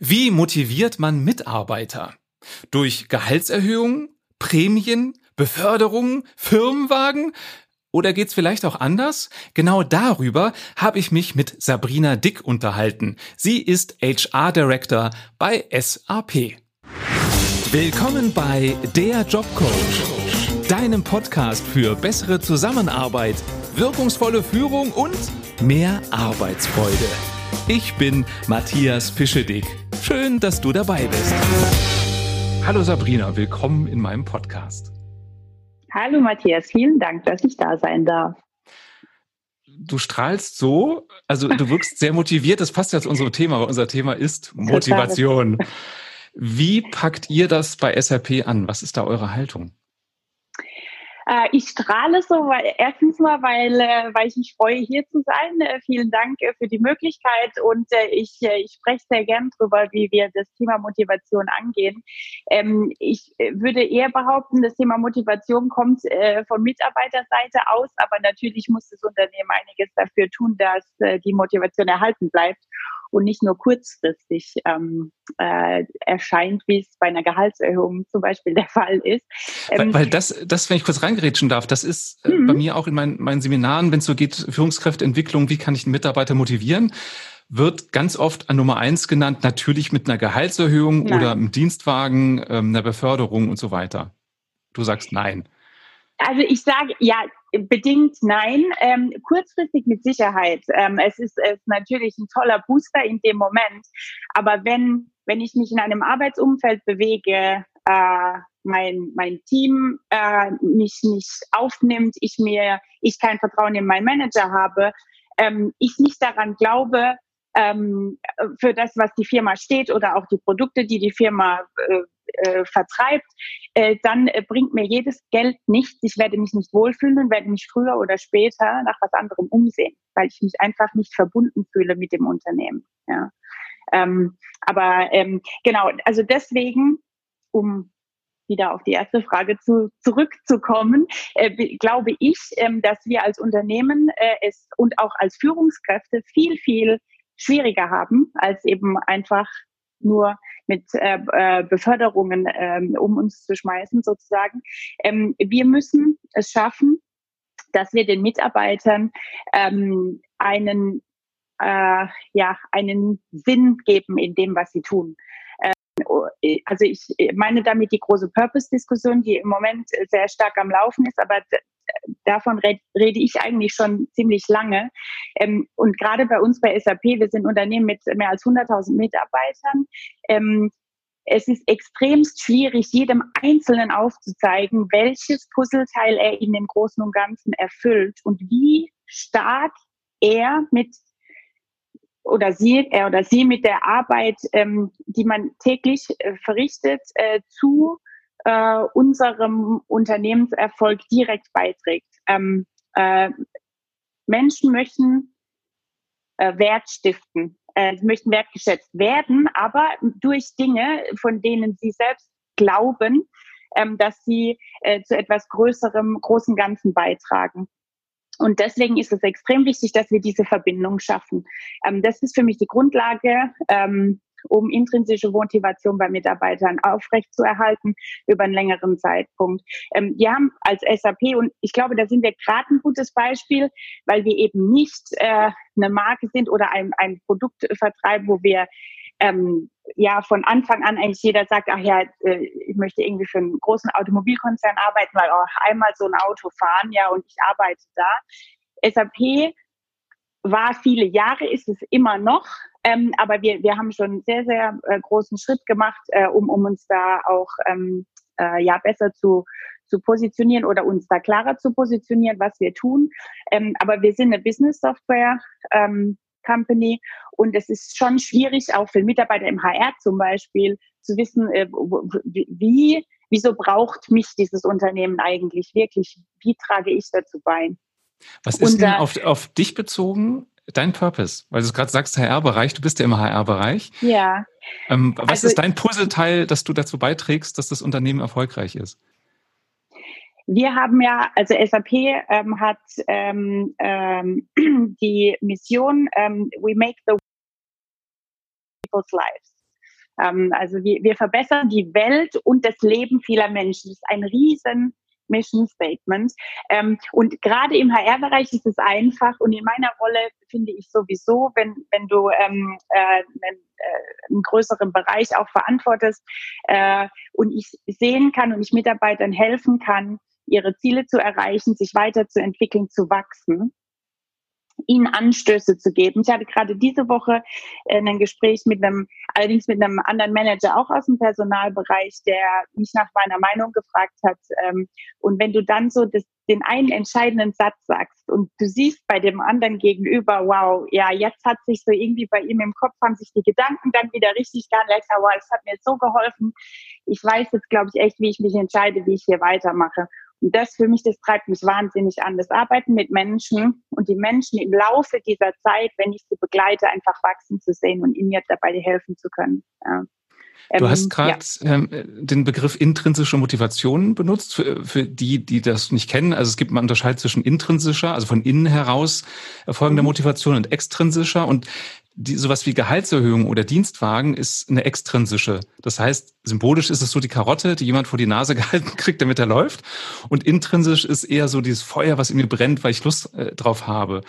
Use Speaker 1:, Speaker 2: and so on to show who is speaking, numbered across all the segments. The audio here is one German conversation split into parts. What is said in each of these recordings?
Speaker 1: Wie motiviert man Mitarbeiter? Durch Gehaltserhöhungen, Prämien, Beförderungen, Firmenwagen? Oder geht's vielleicht auch anders? Genau darüber habe ich mich mit Sabrina Dick unterhalten. Sie ist HR Director bei SAP. Willkommen bei Der Jobcoach, deinem Podcast für bessere Zusammenarbeit, wirkungsvolle Führung und mehr Arbeitsfreude. Ich bin Matthias Fischedick. Schön, dass du dabei bist. Hallo Sabrina, willkommen in meinem Podcast.
Speaker 2: Hallo Matthias, vielen Dank, dass ich da sein darf.
Speaker 1: Du strahlst so, also du wirkst sehr motiviert, das passt ja zu unserem Thema, aber unser Thema ist Motivation. Wie packt ihr das bei SAP an? Was ist da eure Haltung?
Speaker 2: Äh, ich strahle so, weil erstens mal, weil, äh, weil ich mich freue, hier zu sein. Äh, vielen Dank äh, für die Möglichkeit und äh, ich, äh, ich spreche sehr gern drüber, wie wir das Thema Motivation angehen. Ähm, ich würde eher behaupten, das Thema Motivation kommt von Mitarbeiterseite aus, aber natürlich muss das Unternehmen einiges dafür tun, dass die Motivation erhalten bleibt und nicht nur kurzfristig ähm, äh, erscheint, wie es bei einer Gehaltserhöhung zum Beispiel der Fall ist.
Speaker 1: Ähm, weil, weil, das, das, wenn ich kurz reingerätschen darf, das ist äh, bei mhm. mir auch in meinen, meinen Seminaren, wenn es so geht, Führungskräfteentwicklung, wie kann ich einen Mitarbeiter motivieren? wird ganz oft an Nummer eins genannt, natürlich mit einer Gehaltserhöhung nein. oder einem Dienstwagen, ähm, einer Beförderung und so weiter. Du sagst nein.
Speaker 2: Also ich sage, ja, bedingt nein. Ähm, kurzfristig mit Sicherheit. Ähm, es ist, ist natürlich ein toller Booster in dem Moment. Aber wenn, wenn ich mich in einem Arbeitsumfeld bewege, äh, mein, mein Team äh, mich nicht aufnimmt, ich mir, ich kein Vertrauen in meinen Manager habe, ähm, ich nicht daran glaube, ähm, für das, was die Firma steht oder auch die Produkte, die die Firma äh, äh, vertreibt, äh, dann äh, bringt mir jedes Geld nichts. Ich werde mich nicht wohlfühlen und werde mich früher oder später nach was anderem umsehen, weil ich mich einfach nicht verbunden fühle mit dem Unternehmen. Ja. Ähm, aber ähm, genau, also deswegen, um wieder auf die erste Frage zu, zurückzukommen, äh, glaube ich, ähm, dass wir als Unternehmen äh, es und auch als Führungskräfte viel, viel schwieriger haben, als eben einfach nur mit äh, äh, Beförderungen ähm, um uns zu schmeißen sozusagen. Ähm, wir müssen es schaffen, dass wir den Mitarbeitern ähm, einen äh, ja einen Sinn geben in dem, was sie tun. Ähm, also ich meine damit die große Purpose-Diskussion, die im Moment sehr stark am Laufen ist, aber davon red, rede ich eigentlich schon ziemlich lange. Ähm, und gerade bei uns bei SAP, wir sind Unternehmen mit mehr als 100.000 Mitarbeitern. Ähm, es ist extremst schwierig, jedem Einzelnen aufzuzeigen, welches Puzzleteil er in dem Großen und Ganzen erfüllt und wie stark er mit oder sie, er oder sie mit der Arbeit, ähm, die man täglich äh, verrichtet, äh, zu äh, unserem Unternehmenserfolg direkt beiträgt. Ähm, äh, Menschen möchten äh, Wert stiften, äh, möchten wertgeschätzt werden, aber durch Dinge, von denen sie selbst glauben, ähm, dass sie äh, zu etwas Größerem, großen Ganzen beitragen. Und deswegen ist es extrem wichtig, dass wir diese Verbindung schaffen. Ähm, das ist für mich die Grundlage ähm, um intrinsische Motivation bei Mitarbeitern aufrechtzuerhalten über einen längeren Zeitpunkt. Ähm, wir haben als SAP, und ich glaube, da sind wir gerade ein gutes Beispiel, weil wir eben nicht äh, eine Marke sind oder ein, ein Produkt vertreiben, wo wir ähm, ja von Anfang an eigentlich jeder sagt, ach ja, äh, ich möchte irgendwie für einen großen Automobilkonzern arbeiten, weil auch einmal so ein Auto fahren, ja, und ich arbeite da. SAP war viele Jahre, ist es immer noch, ähm, aber wir, wir haben schon einen sehr, sehr äh, großen Schritt gemacht, äh, um, um uns da auch ähm, äh, ja, besser zu, zu positionieren oder uns da klarer zu positionieren, was wir tun. Ähm, aber wir sind eine Business Software ähm, Company und es ist schon schwierig, auch für Mitarbeiter im HR zum Beispiel, zu wissen, äh, wie, wieso braucht mich dieses Unternehmen eigentlich wirklich? Wie trage ich dazu bei?
Speaker 1: Was ist und, denn auf, auf dich bezogen dein Purpose? Weil du gerade sagst HR-Bereich, du bist ja im HR-Bereich.
Speaker 2: Ja.
Speaker 1: Ähm, was also, ist dein Puzzleteil, dass du dazu beiträgst, dass das Unternehmen erfolgreich ist?
Speaker 2: Wir haben ja, also SAP ähm, hat ähm, ähm, die Mission, ähm, we make the people's lives. Ähm, also wir, wir verbessern die Welt und das Leben vieler Menschen. Das ist ein riesen Mission Statement. Ähm, und gerade im HR-Bereich ist es einfach und in meiner Rolle finde ich sowieso, wenn, wenn du ähm, äh, einen, äh, einen größeren Bereich auch verantwortest äh, und ich sehen kann und ich Mitarbeitern helfen kann, ihre Ziele zu erreichen, sich weiterzuentwickeln, zu wachsen, ihnen Anstöße zu geben. Ich hatte gerade diese Woche äh, ein Gespräch mit einem, allerdings mit einem anderen Manager auch aus dem Personalbereich, der mich nach meiner Meinung gefragt hat. Ähm, und wenn du dann so das, den einen entscheidenden Satz sagst und du siehst bei dem anderen gegenüber, wow, ja, jetzt hat sich so irgendwie bei ihm im Kopf haben sich die Gedanken dann wieder richtig gehandelt, wow, das hat mir so geholfen. Ich weiß jetzt, glaube ich, echt, wie ich mich entscheide, wie ich hier weitermache. Das für mich, das treibt mich wahnsinnig an. Das Arbeiten mit Menschen und die Menschen im Laufe dieser Zeit, wenn ich sie begleite, einfach wachsen zu sehen und ihnen jetzt dabei helfen zu können. Ja.
Speaker 1: Du ähm, hast gerade ja. ähm, den Begriff intrinsische Motivation benutzt, für, für die, die das nicht kennen. Also es gibt man unterscheidet zwischen intrinsischer, also von innen heraus erfolgender mhm. Motivation und extrinsischer. Und die, sowas wie Gehaltserhöhung oder Dienstwagen ist eine extrinsische. Das heißt, symbolisch ist es so die Karotte, die jemand vor die Nase gehalten kriegt, damit er läuft. Und intrinsisch ist eher so dieses Feuer, was in mir brennt, weil ich Lust äh, drauf habe.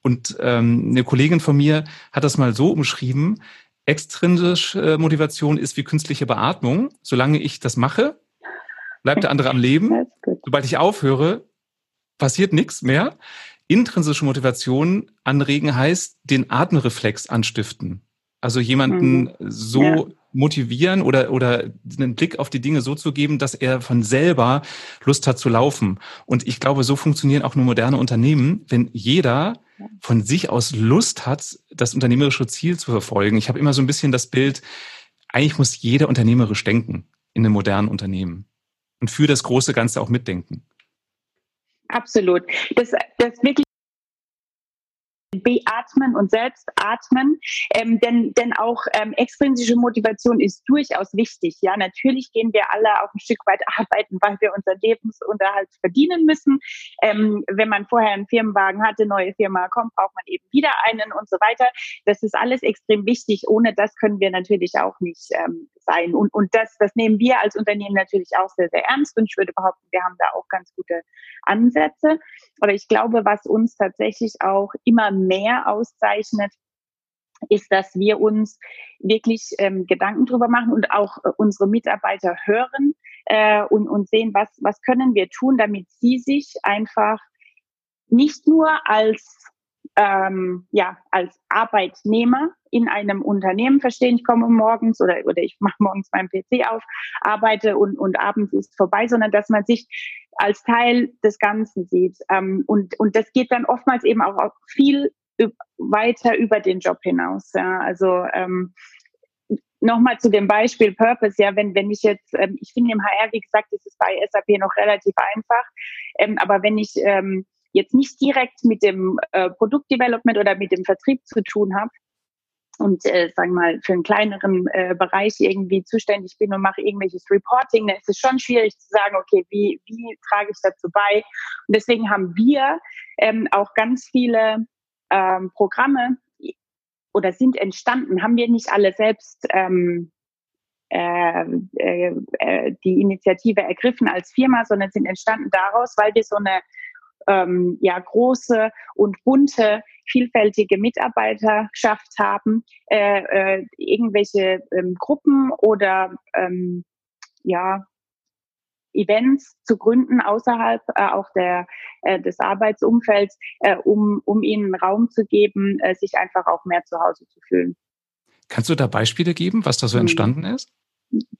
Speaker 1: Und ähm, eine Kollegin von mir hat das mal so umschrieben, extrinsische äh, Motivation ist wie künstliche Beatmung. Solange ich das mache, bleibt der andere am Leben. Sobald ich aufhöre, passiert nichts mehr. Intrinsische Motivation anregen heißt, den Atemreflex anstiften. Also jemanden mhm. so ja. motivieren oder, oder einen Blick auf die Dinge so zu geben, dass er von selber Lust hat zu laufen. Und ich glaube, so funktionieren auch nur moderne Unternehmen, wenn jeder von sich aus Lust hat, das unternehmerische Ziel zu verfolgen. Ich habe immer so ein bisschen das Bild, eigentlich muss jeder unternehmerisch denken in einem modernen Unternehmen und für das große Ganze auch mitdenken.
Speaker 2: Absolut. Das, das wirklich beatmen und selbst atmen, ähm, denn, denn auch ähm, extrinsische Motivation ist durchaus wichtig. Ja, natürlich gehen wir alle auch ein Stück weit arbeiten, weil wir unseren Lebensunterhalt verdienen müssen. Ähm, wenn man vorher einen Firmenwagen hatte, neue Firma kommt, braucht man eben wieder einen und so weiter. Das ist alles extrem wichtig. Ohne das können wir natürlich auch nicht ähm, sein. Und, und das, das nehmen wir als Unternehmen natürlich auch sehr, sehr ernst. Und ich würde behaupten, wir haben da auch ganz gute Ansätze. Aber ich glaube, was uns tatsächlich auch immer mehr auszeichnet, ist, dass wir uns wirklich ähm, Gedanken drüber machen und auch äh, unsere Mitarbeiter hören äh, und, und sehen, was, was können wir tun, damit sie sich einfach nicht nur als ähm, ja, als Arbeitnehmer in einem Unternehmen verstehen, ich komme morgens oder, oder ich mache morgens meinen PC auf, arbeite und, und abends ist vorbei, sondern dass man sich als Teil des Ganzen sieht. Ähm, und, und das geht dann oftmals eben auch, viel weiter über den Job hinaus. Ja. Also ähm, nochmal zu dem Beispiel Purpose, ja, wenn, wenn ich jetzt, ähm, ich finde im HR, wie gesagt, ist es bei SAP noch relativ einfach, ähm, aber wenn ich ähm, jetzt nicht direkt mit dem äh, Produktdevelopment oder mit dem Vertrieb zu tun habe, und äh, sagen mal für einen kleineren äh, Bereich irgendwie zuständig bin und mache irgendwelches Reporting, dann ist es schon schwierig zu sagen, okay, wie, wie trage ich dazu bei? Und deswegen haben wir ähm, auch ganz viele ähm, Programme oder sind entstanden, haben wir nicht alle selbst ähm, äh, äh, äh, die Initiative ergriffen als Firma, sondern sind entstanden daraus, weil wir so eine ähm, ja große und bunte, vielfältige Mitarbeiterschaft haben, äh, äh, irgendwelche ähm, Gruppen oder ähm, ja Events zu gründen außerhalb äh, auch der, äh, des Arbeitsumfelds, äh, um, um ihnen Raum zu geben, äh, sich einfach auch mehr zu Hause zu fühlen.
Speaker 1: Kannst du da Beispiele geben, was da so hm. entstanden ist?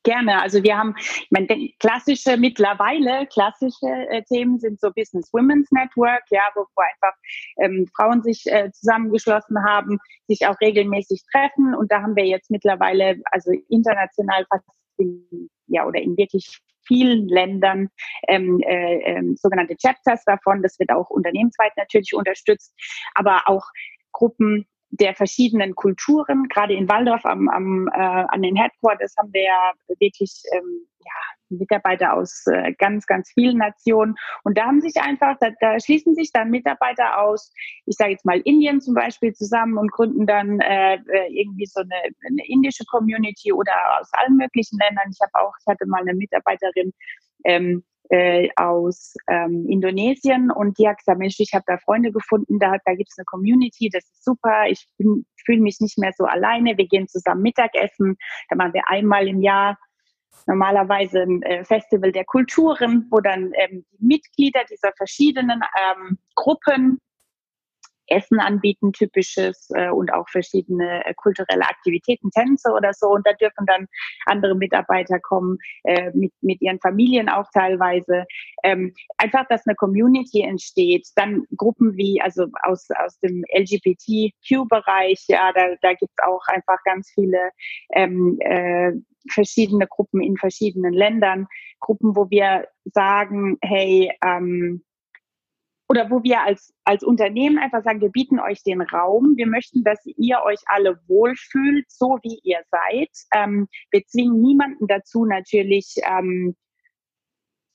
Speaker 2: Gerne. Also wir haben, ich meine, klassische mittlerweile klassische äh, Themen sind so Business Women's Network, ja, wo, wo einfach ähm, Frauen sich äh, zusammengeschlossen haben, sich auch regelmäßig treffen. Und da haben wir jetzt mittlerweile, also international fast in, ja oder in wirklich vielen Ländern ähm, äh, äh, sogenannte Chapters davon. Das wird auch unternehmensweit natürlich unterstützt, aber auch Gruppen der verschiedenen Kulturen. Gerade in Waldorf am, am, äh, an den Headquarters haben wir ja wirklich ähm, ja, Mitarbeiter aus äh, ganz, ganz vielen Nationen. Und da haben sich einfach, da, da schließen sich dann Mitarbeiter aus, ich sage jetzt mal Indien zum Beispiel zusammen und gründen dann äh, äh, irgendwie so eine, eine indische Community oder aus allen möglichen Ländern. Ich habe auch, ich hatte mal eine Mitarbeiterin, ähm, äh, aus ähm, Indonesien. Und die hat gesagt, Mensch, ich habe da Freunde gefunden, da, da gibt es eine Community, das ist super, ich fühle mich nicht mehr so alleine, wir gehen zusammen Mittagessen, da machen wir einmal im Jahr normalerweise ein äh, Festival der Kulturen, wo dann ähm, die Mitglieder dieser verschiedenen ähm, Gruppen Essen anbieten, typisches äh, und auch verschiedene äh, kulturelle Aktivitäten, Tänze oder so. Und da dürfen dann andere Mitarbeiter kommen, äh, mit, mit ihren Familien auch teilweise. Ähm, einfach, dass eine Community entsteht. Dann Gruppen wie, also aus, aus dem LGBTQ-Bereich, ja, da, da gibt es auch einfach ganz viele ähm, äh, verschiedene Gruppen in verschiedenen Ländern. Gruppen, wo wir sagen, hey, ähm, oder wo wir als, als Unternehmen einfach sagen, wir bieten euch den Raum, wir möchten, dass ihr euch alle wohlfühlt, so wie ihr seid. Ähm, wir zwingen niemanden dazu, natürlich ähm,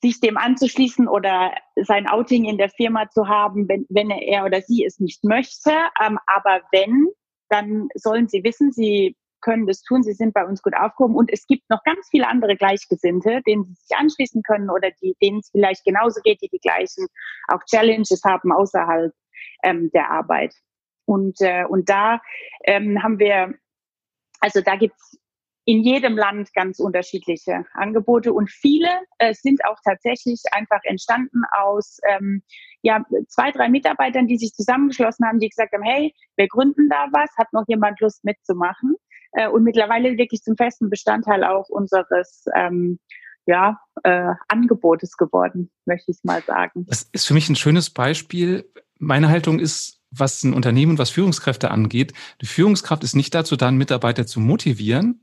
Speaker 2: sich dem anzuschließen oder sein Outing in der Firma zu haben, wenn, wenn er oder sie es nicht möchte. Ähm, aber wenn, dann sollen sie wissen, sie können das tun, sie sind bei uns gut aufgehoben und es gibt noch ganz viele andere Gleichgesinnte, denen sie sich anschließen können oder die, denen es vielleicht genauso geht, die die gleichen auch Challenges haben außerhalb ähm, der Arbeit. Und, äh, und da ähm, haben wir, also da gibt's in jedem Land ganz unterschiedliche Angebote und viele äh, sind auch tatsächlich einfach entstanden aus ähm, ja, zwei, drei Mitarbeitern, die sich zusammengeschlossen haben, die gesagt haben, hey, wir gründen da was, hat noch jemand Lust mitzumachen? äh, und mittlerweile wirklich zum festen Bestandteil auch unseres ähm, ja, äh, Angebotes geworden, möchte ich mal sagen.
Speaker 1: Das ist für mich ein schönes Beispiel. Meine Haltung ist, was ein Unternehmen und was Führungskräfte angeht, die Führungskraft ist nicht dazu da, einen Mitarbeiter zu motivieren.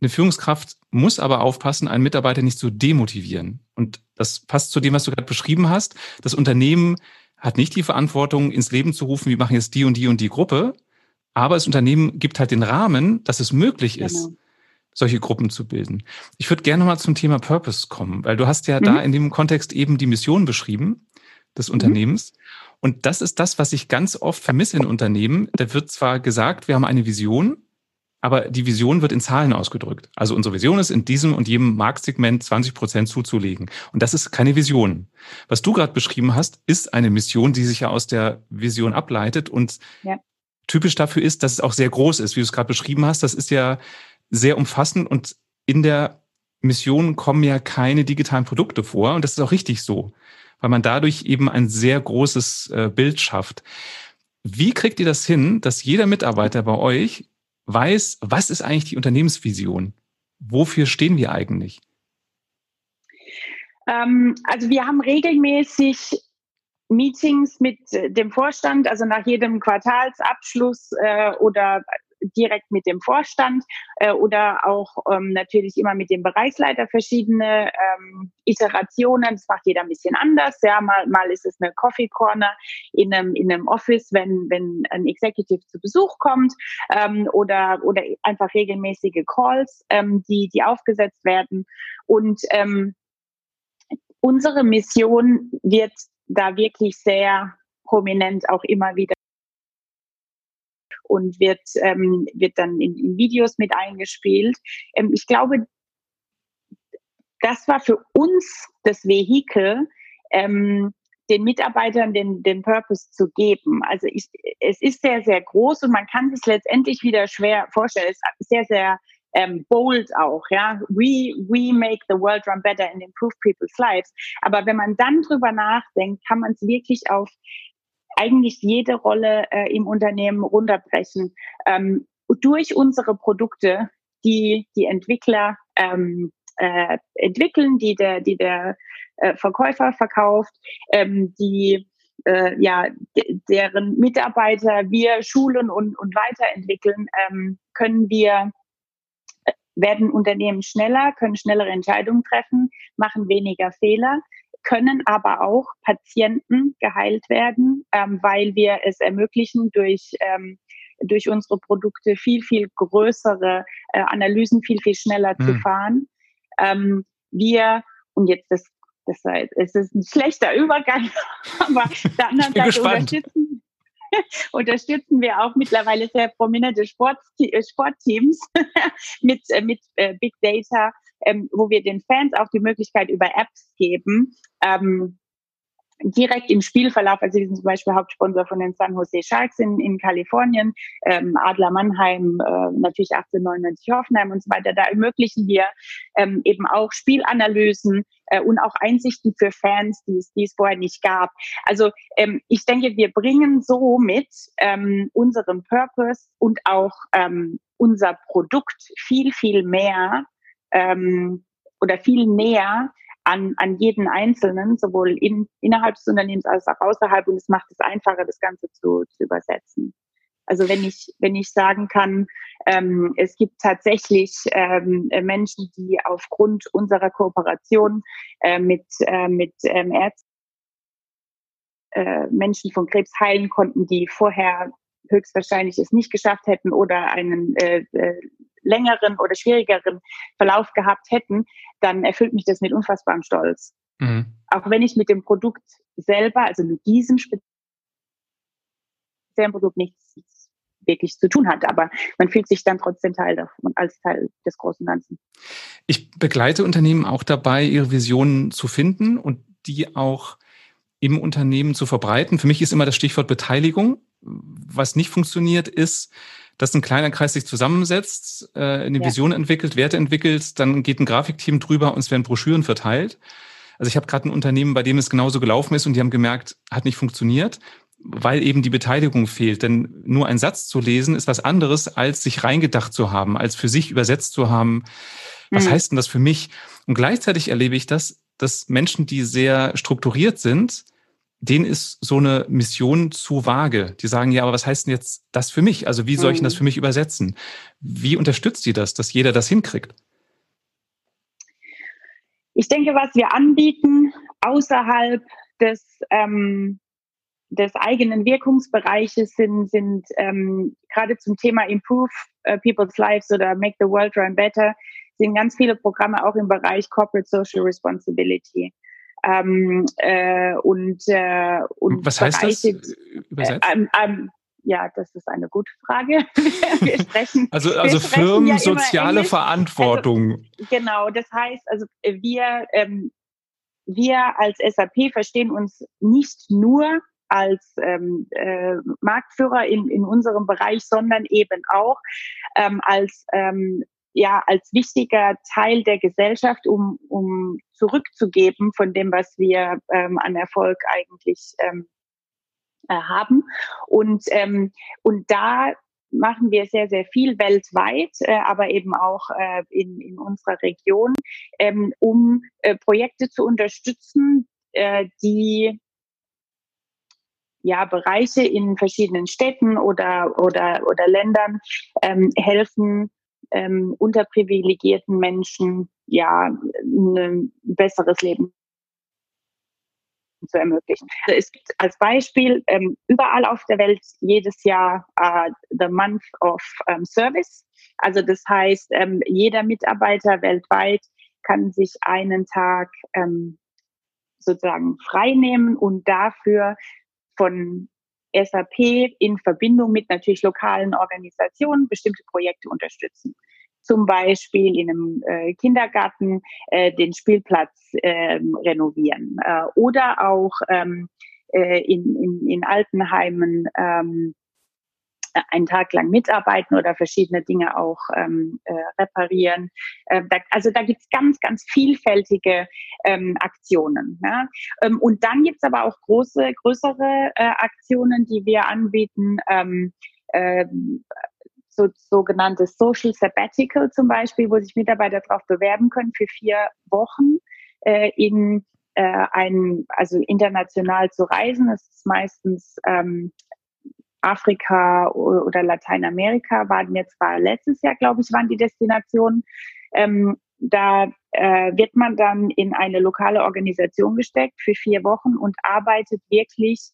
Speaker 1: Eine Führungskraft muss aber aufpassen, einen Mitarbeiter nicht zu demotivieren. Und das passt zu dem, was du gerade beschrieben hast. Das Unternehmen hat nicht die Verantwortung, ins Leben zu rufen, wir machen jetzt die und die und die Gruppe, aber das Unternehmen gibt halt den Rahmen, dass es möglich genau. ist, solche Gruppen zu bilden. Ich würde gerne mal zum Thema Purpose kommen, weil du hast ja mhm. da in dem Kontext eben die Mission beschrieben des mhm. Unternehmens. Und das ist das, was ich ganz oft vermisse in Unternehmen. Da wird zwar gesagt, wir haben eine Vision, aber die Vision wird in Zahlen ausgedrückt. Also unsere Vision ist, in diesem und jedem Marktsegment 20 Prozent zuzulegen. Und das ist keine Vision. Was du gerade beschrieben hast, ist eine Mission, die sich ja aus der Vision ableitet und ja typisch dafür ist, dass es auch sehr groß ist, wie du es gerade beschrieben hast. Das ist ja sehr umfassend und in der Mission kommen ja keine digitalen Produkte vor und das ist auch richtig so, weil man dadurch eben ein sehr großes äh, Bild schafft. Wie kriegt ihr das hin, dass jeder Mitarbeiter bei euch weiß, was ist eigentlich die Unternehmensvision? Wofür stehen wir eigentlich?
Speaker 2: Ähm, also wir haben regelmäßig Meetings mit äh, dem Vorstand, also nach jedem Quartalsabschluss äh, oder direkt mit dem Vorstand äh, oder auch ähm, natürlich immer mit dem Bereichsleiter verschiedene ähm, Iterationen. Das macht jeder ein bisschen anders. Ja, mal, mal ist es eine Coffee Corner in einem, in einem Office, wenn, wenn ein Executive zu Besuch kommt ähm, oder, oder einfach regelmäßige Calls, ähm, die, die aufgesetzt werden. Und ähm, unsere Mission wird da wirklich sehr prominent auch immer wieder und wird, ähm, wird dann in, in Videos mit eingespielt. Ähm, ich glaube, das war für uns das Vehikel, ähm, den Mitarbeitern den, den Purpose zu geben. Also ich, es ist sehr, sehr groß und man kann sich letztendlich wieder schwer vorstellen. Es ist sehr, sehr ähm, bold auch, ja. We, we make the world run better and improve people's lives. Aber wenn man dann drüber nachdenkt, kann man es wirklich auf eigentlich jede Rolle äh, im Unternehmen runterbrechen. Ähm, durch unsere Produkte, die die Entwickler ähm, äh, entwickeln, die der, die der äh, Verkäufer verkauft, ähm, die äh, ja, deren Mitarbeiter wir schulen und, und weiterentwickeln, ähm, können wir werden Unternehmen schneller, können schnellere Entscheidungen treffen, machen weniger Fehler, können aber auch Patienten geheilt werden, ähm, weil wir es ermöglichen, durch, ähm, durch unsere Produkte viel, viel größere äh, Analysen viel, viel schneller mhm. zu fahren. Ähm, wir, und jetzt das, das es ist ein schlechter Übergang, aber der anderen Seite unterstützen, unterstützen wir auch mittlerweile sehr prominente Sport, Sportteams mit, äh, mit äh, Big Data, ähm, wo wir den Fans auch die Möglichkeit über Apps geben, ähm, direkt im Spielverlauf, also wir sind zum Beispiel Hauptsponsor von den San Jose Sharks in, in Kalifornien, ähm, Adler Mannheim, äh, natürlich 1899 Hoffenheim und so weiter, da ermöglichen wir ähm, eben auch Spielanalysen äh, und auch Einsichten für Fans, die es, vorher nicht gab. Also ähm, ich denke, wir bringen somit ähm, unseren Purpose und auch ähm, unser Produkt viel, viel mehr ähm, oder viel näher an, an jeden Einzelnen, sowohl in, innerhalb des Unternehmens als auch außerhalb. Und es macht es einfacher, das Ganze zu, zu übersetzen. Also wenn ich, wenn ich sagen kann, ähm, es gibt tatsächlich ähm, Menschen, die aufgrund unserer Kooperation äh, mit, äh, mit ähm, Ärzten äh, Menschen von Krebs heilen konnten, die vorher höchstwahrscheinlich es nicht geschafft hätten oder einen äh, äh, längeren oder schwierigeren Verlauf gehabt hätten, dann erfüllt mich das mit unfassbarem Stolz. Mhm. Auch wenn ich mit dem Produkt selber, also mit diesem speziellen Produkt nichts wirklich zu tun hat, aber man fühlt sich dann trotzdem Teil davon, als Teil des großen Ganzen.
Speaker 1: Ich begleite Unternehmen auch dabei, ihre Visionen zu finden und die auch im Unternehmen zu verbreiten. Für mich ist immer das Stichwort Beteiligung. Was nicht funktioniert, ist, dass ein kleiner Kreis sich zusammensetzt, äh, eine ja. Vision entwickelt, Werte entwickelt, dann geht ein Grafikteam drüber und es werden Broschüren verteilt. Also ich habe gerade ein Unternehmen, bei dem es genauso gelaufen ist und die haben gemerkt, hat nicht funktioniert, weil eben die Beteiligung fehlt. Denn nur ein Satz zu lesen ist was anderes, als sich reingedacht zu haben, als für sich übersetzt zu haben. Was mhm. heißt denn das für mich? Und gleichzeitig erlebe ich das, dass Menschen, die sehr strukturiert sind, denen ist so eine Mission zu vage. Die sagen, ja, aber was heißt denn jetzt das für mich? Also wie soll ich denn das für mich übersetzen? Wie unterstützt ihr das, dass jeder das hinkriegt?
Speaker 2: Ich denke, was wir anbieten außerhalb des, ähm, des eigenen Wirkungsbereiches sind, sind ähm, gerade zum Thema Improve uh, People's Lives oder Make the World Run Better, sind ganz viele Programme auch im Bereich Corporate Social Responsibility. Ähm, äh, und, äh, und
Speaker 1: Was heißt Bereiche, das übersetzt?
Speaker 2: Äh, ähm, ähm, ja, das ist eine gute Frage.
Speaker 1: wir sprechen, also also Firmen ja soziale Verantwortung.
Speaker 2: Also, genau, das heißt, also wir ähm, wir als SAP verstehen uns nicht nur als ähm, äh, Marktführer in, in unserem Bereich, sondern eben auch ähm, als ähm, ja als wichtiger Teil der Gesellschaft, um, um zurückzugeben von dem, was wir ähm, an Erfolg eigentlich ähm, äh, haben. Und, ähm, und da machen wir sehr, sehr viel weltweit, äh, aber eben auch äh, in, in unserer Region, ähm, um äh, Projekte zu unterstützen, äh, die ja, Bereiche in verschiedenen Städten oder, oder, oder Ländern ähm, helfen, ähm, unterprivilegierten Menschen ja ein besseres Leben zu ermöglichen. Also es gibt als Beispiel ähm, überall auf der Welt jedes Jahr äh, the Month of ähm, Service. Also das heißt, ähm, jeder Mitarbeiter weltweit kann sich einen Tag ähm, sozusagen frei nehmen und dafür von SAP in Verbindung mit natürlich lokalen Organisationen bestimmte Projekte unterstützen. Zum Beispiel in einem äh, Kindergarten äh, den Spielplatz äh, renovieren oder auch ähm, äh, in, in, in Altenheimen ähm, einen Tag lang mitarbeiten oder verschiedene Dinge auch ähm, äh, reparieren. Äh, da, also da gibt's ganz, ganz vielfältige ähm, Aktionen. Ja? Ähm, und dann gibt's aber auch große, größere äh, Aktionen, die wir anbieten. Ähm, äh, so, sogenanntes Social Sabbatical zum Beispiel, wo sich Mitarbeiter darauf bewerben können für vier Wochen äh, in äh, ein, also international zu reisen. Das ist meistens ähm, Afrika oder Lateinamerika waren jetzt war letztes Jahr, glaube ich, waren die Destinationen. Ähm, da äh, wird man dann in eine lokale Organisation gesteckt für vier Wochen und arbeitet wirklich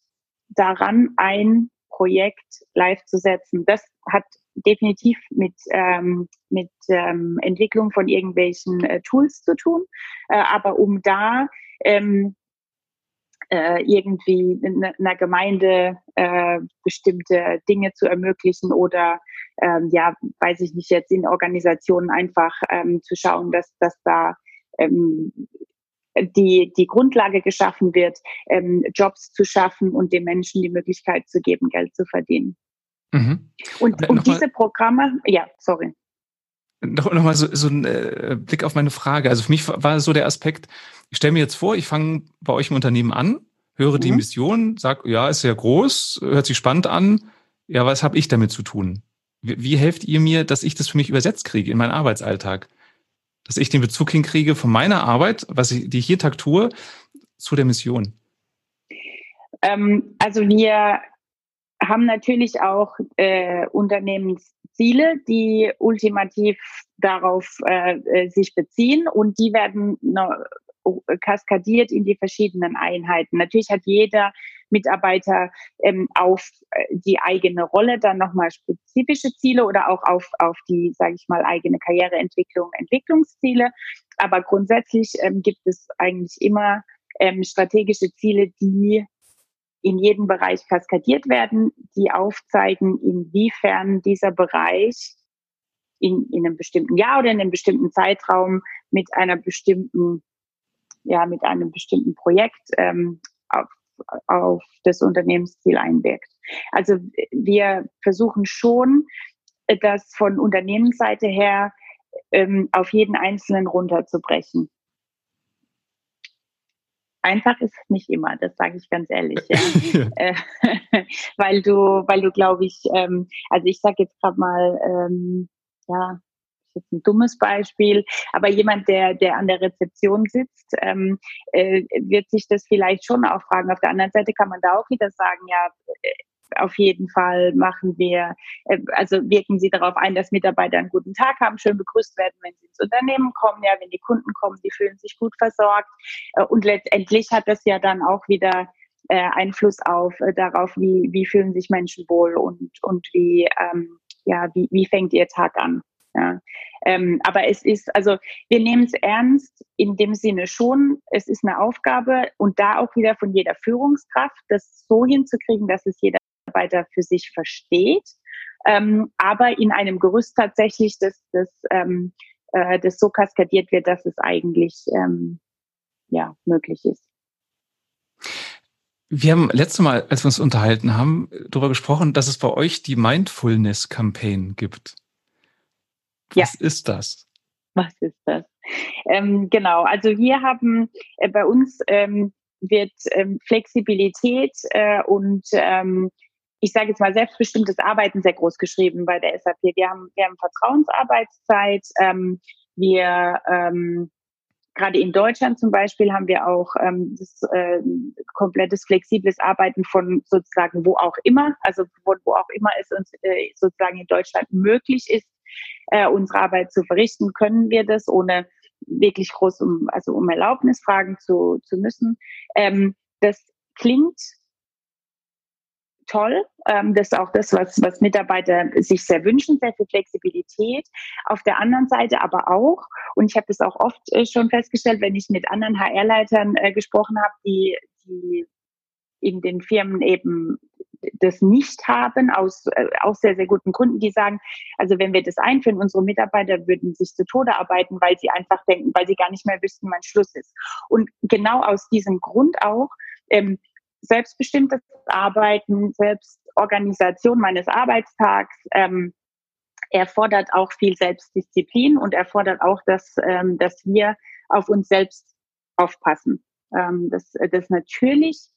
Speaker 2: daran, ein Projekt live zu setzen. Das hat definitiv mit, ähm, mit ähm, Entwicklung von irgendwelchen äh, Tools zu tun. Äh, aber um da ähm, äh, irgendwie einer Gemeinde äh, bestimmte Dinge zu ermöglichen oder ähm, ja, weiß ich nicht, jetzt in Organisationen einfach ähm, zu schauen, dass, dass da ähm, die, die Grundlage geschaffen wird, ähm, Jobs zu schaffen und den Menschen die Möglichkeit zu geben, Geld zu verdienen. Mhm. Und, und diese Programme, ja, sorry.
Speaker 1: Noch, noch mal so, so ein äh, Blick auf meine Frage. Also für mich war so der Aspekt, ich stelle mir jetzt vor, ich fange bei euch im Unternehmen an, höre mhm. die Mission, sag, ja, ist sehr groß, hört sich spannend an. Ja, was habe ich damit zu tun? Wie, wie helft ihr mir, dass ich das für mich übersetzt kriege in meinen Arbeitsalltag? Dass ich den Bezug hinkriege von meiner Arbeit, was ich, die ich jeden Tag tue, zu der Mission?
Speaker 2: Ähm, also wir haben natürlich auch äh, Unternehmensziele, die ultimativ darauf äh, äh sich beziehen und die werden noch kaskadiert in die verschiedenen Einheiten. Natürlich hat jeder Mitarbeiter ähm, auf äh, die eigene Rolle dann nochmal spezifische Ziele oder auch auf, auf die, sage ich mal, eigene Karriereentwicklung, Entwicklungsziele. Aber grundsätzlich ähm, gibt es eigentlich immer ähm, strategische Ziele, die in jedem Bereich kaskadiert werden, die aufzeigen, inwiefern dieser Bereich in, in einem bestimmten Jahr oder in einem bestimmten Zeitraum mit einer bestimmten, ja, mit einem bestimmten Projekt ähm, auf, auf das Unternehmensziel einwirkt. Also wir versuchen schon, das von Unternehmensseite her ähm, auf jeden Einzelnen runterzubrechen. Einfach ist es nicht immer, das sage ich ganz ehrlich, ja. Äh, weil du, weil du, glaube ich, ähm, also ich sage jetzt gerade mal, ähm, ja, jetzt ein dummes Beispiel, aber jemand, der, der an der Rezeption sitzt, ähm, äh, wird sich das vielleicht schon auch fragen. Auf der anderen Seite kann man da auch wieder sagen, ja, äh, auf jeden Fall machen wir, äh, also wirken Sie darauf ein, dass Mitarbeiter einen guten Tag haben, schön begrüßt werden, wenn sie ins Unternehmen kommen, ja, wenn die Kunden kommen, die fühlen sich gut versorgt. Äh, und letztendlich hat das ja dann auch wieder äh, Einfluss auf darauf, wie, wie fühlen sich Menschen wohl und, und wie, ähm, ja, wie, wie fängt ihr Tag an. Ja. Ähm, aber es ist, also wir nehmen es ernst in dem Sinne schon, es ist eine Aufgabe und da auch wieder von jeder Führungskraft, das so hinzukriegen, dass es jeder Mitarbeiter für sich versteht, ähm, aber in einem Gerüst tatsächlich, das, das, ähm, äh, das so kaskadiert wird, dass es eigentlich ähm, ja, möglich ist.
Speaker 1: Wir haben letztes Mal, als wir uns unterhalten haben, darüber gesprochen, dass es bei euch die Mindfulness Campaign gibt. Was ja. ist das?
Speaker 2: Was ist das? Ähm, genau, also wir haben äh, bei uns ähm, wird ähm, Flexibilität äh, und ähm, ich sage jetzt mal, selbstbestimmtes Arbeiten sehr groß geschrieben bei der SAP. Wir haben, wir haben Vertrauensarbeitszeit. Ähm, wir ähm, gerade in Deutschland zum Beispiel haben wir auch ähm, das äh, komplettes flexibles Arbeiten von sozusagen wo auch immer, also wo, wo auch immer es uns äh, sozusagen in Deutschland möglich ist, äh, unsere Arbeit zu verrichten, können wir das ohne wirklich groß um also um Erlaubnis fragen zu, zu müssen. Ähm, das klingt toll. Ähm, das ist auch das, was, was Mitarbeiter sich sehr wünschen, sehr viel Flexibilität. Auf der anderen Seite aber auch, und ich habe das auch oft äh, schon festgestellt, wenn ich mit anderen HR-Leitern äh, gesprochen habe, die, die in den Firmen eben das nicht haben, aus äh, auch sehr, sehr guten Gründen, die sagen, also wenn wir das einführen, unsere Mitarbeiter würden sich zu Tode arbeiten, weil sie einfach denken, weil sie gar nicht mehr wüssten, wann Schluss ist. Und genau aus diesem Grund auch ähm, selbstbestimmtes Arbeiten, Selbstorganisation meines Arbeitstags ähm, erfordert auch viel Selbstdisziplin und erfordert auch, dass, ähm, dass wir auf uns selbst aufpassen. Ähm, das, das natürlich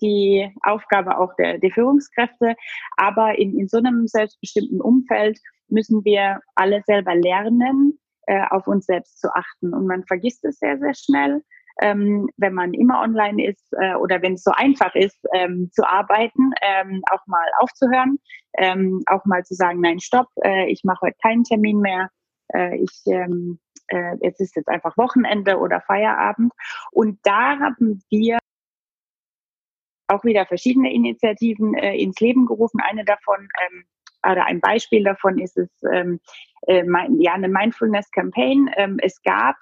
Speaker 2: die Aufgabe auch der, der Führungskräfte, aber in, in so einem selbstbestimmten Umfeld müssen wir alle selber lernen, äh, auf uns selbst zu achten. Und man vergisst es sehr, sehr schnell ähm, wenn man immer online ist äh, oder wenn es so einfach ist, ähm, zu arbeiten, ähm, auch mal aufzuhören, ähm, auch mal zu sagen, nein, stopp, äh, ich mache heute keinen Termin mehr, äh, ich ähm, äh, es ist jetzt einfach Wochenende oder Feierabend. Und da haben wir auch wieder verschiedene Initiativen äh, ins Leben gerufen. Eine davon ähm, oder ein Beispiel davon ist es ähm, äh, ja eine Mindfulness Campaign. Ähm, es gab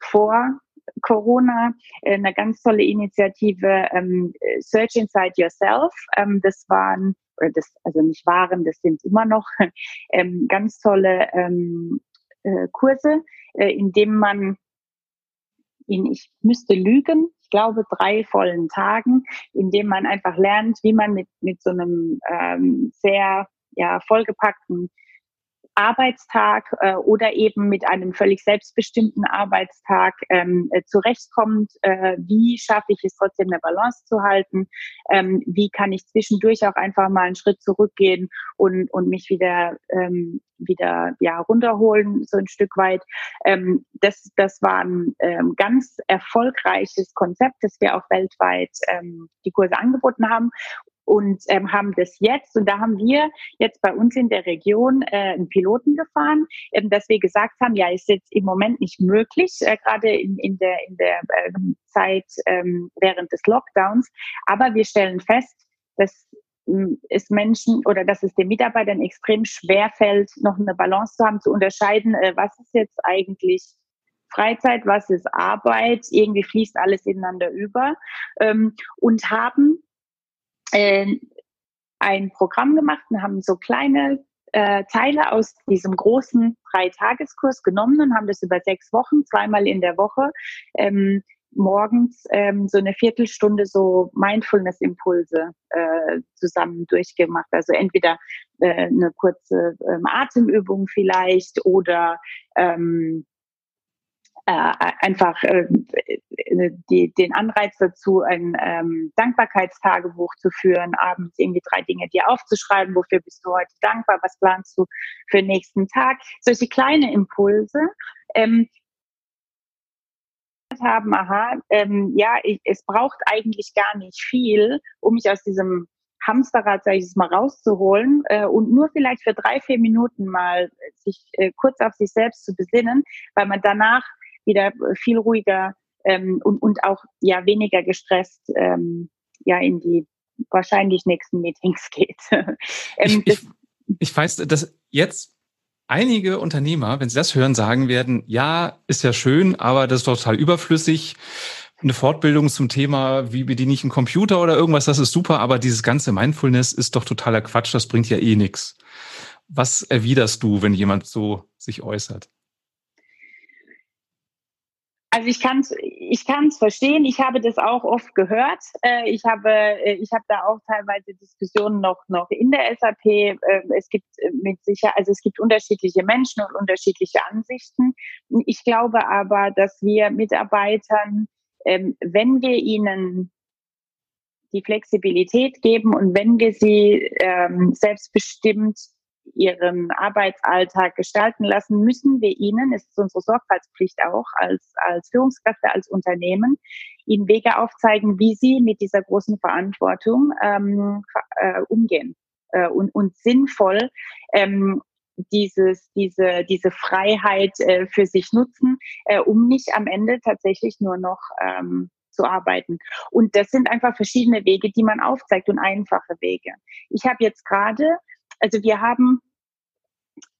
Speaker 2: vor Corona äh, eine ganz tolle Initiative ähm, Search Inside Yourself. Ähm, das waren oder das also nicht waren, das sind immer noch ähm, ganz tolle ähm, äh, Kurse, äh, in dem man in ich müsste lügen, ich glaube drei vollen Tagen, in dem man einfach lernt, wie man mit mit so einem ähm, sehr ja vollgepackten Arbeitstag äh, oder eben mit einem völlig selbstbestimmten Arbeitstag ähm, äh, zurechtkommt. Äh, wie schaffe ich es trotzdem eine Balance zu halten? Ähm, wie kann ich zwischendurch auch einfach mal einen Schritt zurückgehen und, und mich wieder ähm, wieder ja runterholen so ein Stück weit. Ähm, das das war ein ähm, ganz erfolgreiches Konzept, das wir auch weltweit ähm, die Kurse angeboten haben und ähm, haben das jetzt. Und da haben wir jetzt bei uns in der Region äh, einen Piloten gefahren, ähm, dass wir gesagt haben, ja, ist jetzt im Moment nicht möglich, äh, gerade in, in der, in der äh, Zeit ähm, während des Lockdowns. Aber wir stellen fest, dass es Menschen oder dass es den Mitarbeitern extrem schwer fällt, noch eine Balance zu haben, zu unterscheiden, äh, was ist jetzt eigentlich Freizeit, was ist Arbeit, irgendwie fließt alles ineinander über. Ähm, und haben äh, ein Programm gemacht und haben so kleine äh, Teile aus diesem großen Dreitageskurs genommen und haben das über sechs Wochen, zweimal in der Woche, ähm, morgens ähm, so eine Viertelstunde so Mindfulness-Impulse äh, zusammen durchgemacht. Also entweder äh, eine kurze ähm, Atemübung vielleicht oder ähm, äh, einfach äh, die, den Anreiz dazu, ein ähm, Dankbarkeitstagebuch zu führen, abends irgendwie drei Dinge dir aufzuschreiben, wofür bist du heute dankbar, was planst du für den nächsten Tag. Solche kleine Impulse. Ähm, haben, aha, ähm, ja, ich, es braucht eigentlich gar nicht viel, um mich aus diesem Hamsterrad, sage ich es mal, rauszuholen äh, und nur vielleicht für drei, vier Minuten mal sich äh, kurz auf sich selbst zu besinnen, weil man danach wieder viel ruhiger ähm, und, und auch ja weniger gestresst ähm, ja in die wahrscheinlich nächsten Meetings geht. ähm,
Speaker 1: ich, ich, ich weiß, dass jetzt einige Unternehmer, wenn sie das hören, sagen werden, ja, ist ja schön, aber das ist total überflüssig. Eine Fortbildung zum Thema, wie bediene ich einen Computer oder irgendwas, das ist super, aber dieses ganze Mindfulness ist doch totaler Quatsch, das bringt ja eh nichts. Was erwiderst du, wenn jemand so sich äußert?
Speaker 2: Also ich kann es ich kann's verstehen. Ich habe das auch oft gehört. Äh, ich habe äh, ich habe da auch teilweise Diskussionen noch noch in der SAP. Äh, es gibt mit sicher also es gibt unterschiedliche Menschen und unterschiedliche Ansichten. Ich glaube aber, dass wir Mitarbeitern, ähm, wenn wir ihnen die Flexibilität geben und wenn wir sie ähm, selbstbestimmt ihren Arbeitsalltag gestalten lassen, müssen wir ihnen, es ist unsere Sorgfaltspflicht auch als, als Führungskräfte, als Unternehmen, ihnen Wege aufzeigen, wie sie mit dieser großen Verantwortung ähm, äh, umgehen äh, und, und sinnvoll ähm, dieses, diese, diese Freiheit äh, für sich nutzen, äh, um nicht am Ende tatsächlich nur noch ähm, zu arbeiten. Und das sind einfach verschiedene Wege, die man aufzeigt und einfache Wege. Ich habe jetzt gerade also wir haben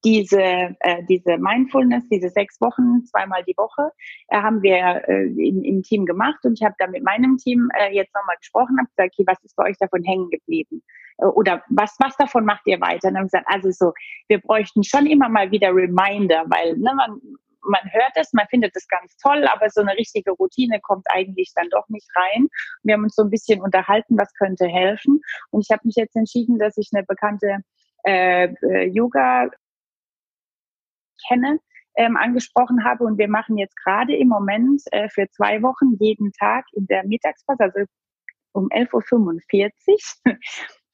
Speaker 2: diese, äh, diese Mindfulness, diese sechs Wochen, zweimal die Woche, äh, haben wir äh, im, im Team gemacht und ich habe da mit meinem Team äh, jetzt nochmal gesprochen, habe gesagt, okay, was ist bei euch davon hängen geblieben? Äh, oder was, was davon macht ihr weiter? Und dann haben gesagt, also so, wir bräuchten schon immer mal wieder Reminder, weil ne, man, man hört es, man findet es ganz toll, aber so eine richtige Routine kommt eigentlich dann doch nicht rein. Wir haben uns so ein bisschen unterhalten, was könnte helfen. Und ich habe mich jetzt entschieden, dass ich eine bekannte äh, äh, Yoga kenne, ähm, angesprochen habe. Und wir machen jetzt gerade im Moment äh, für zwei Wochen jeden Tag in der Mittagspause, also um 11.45 Uhr,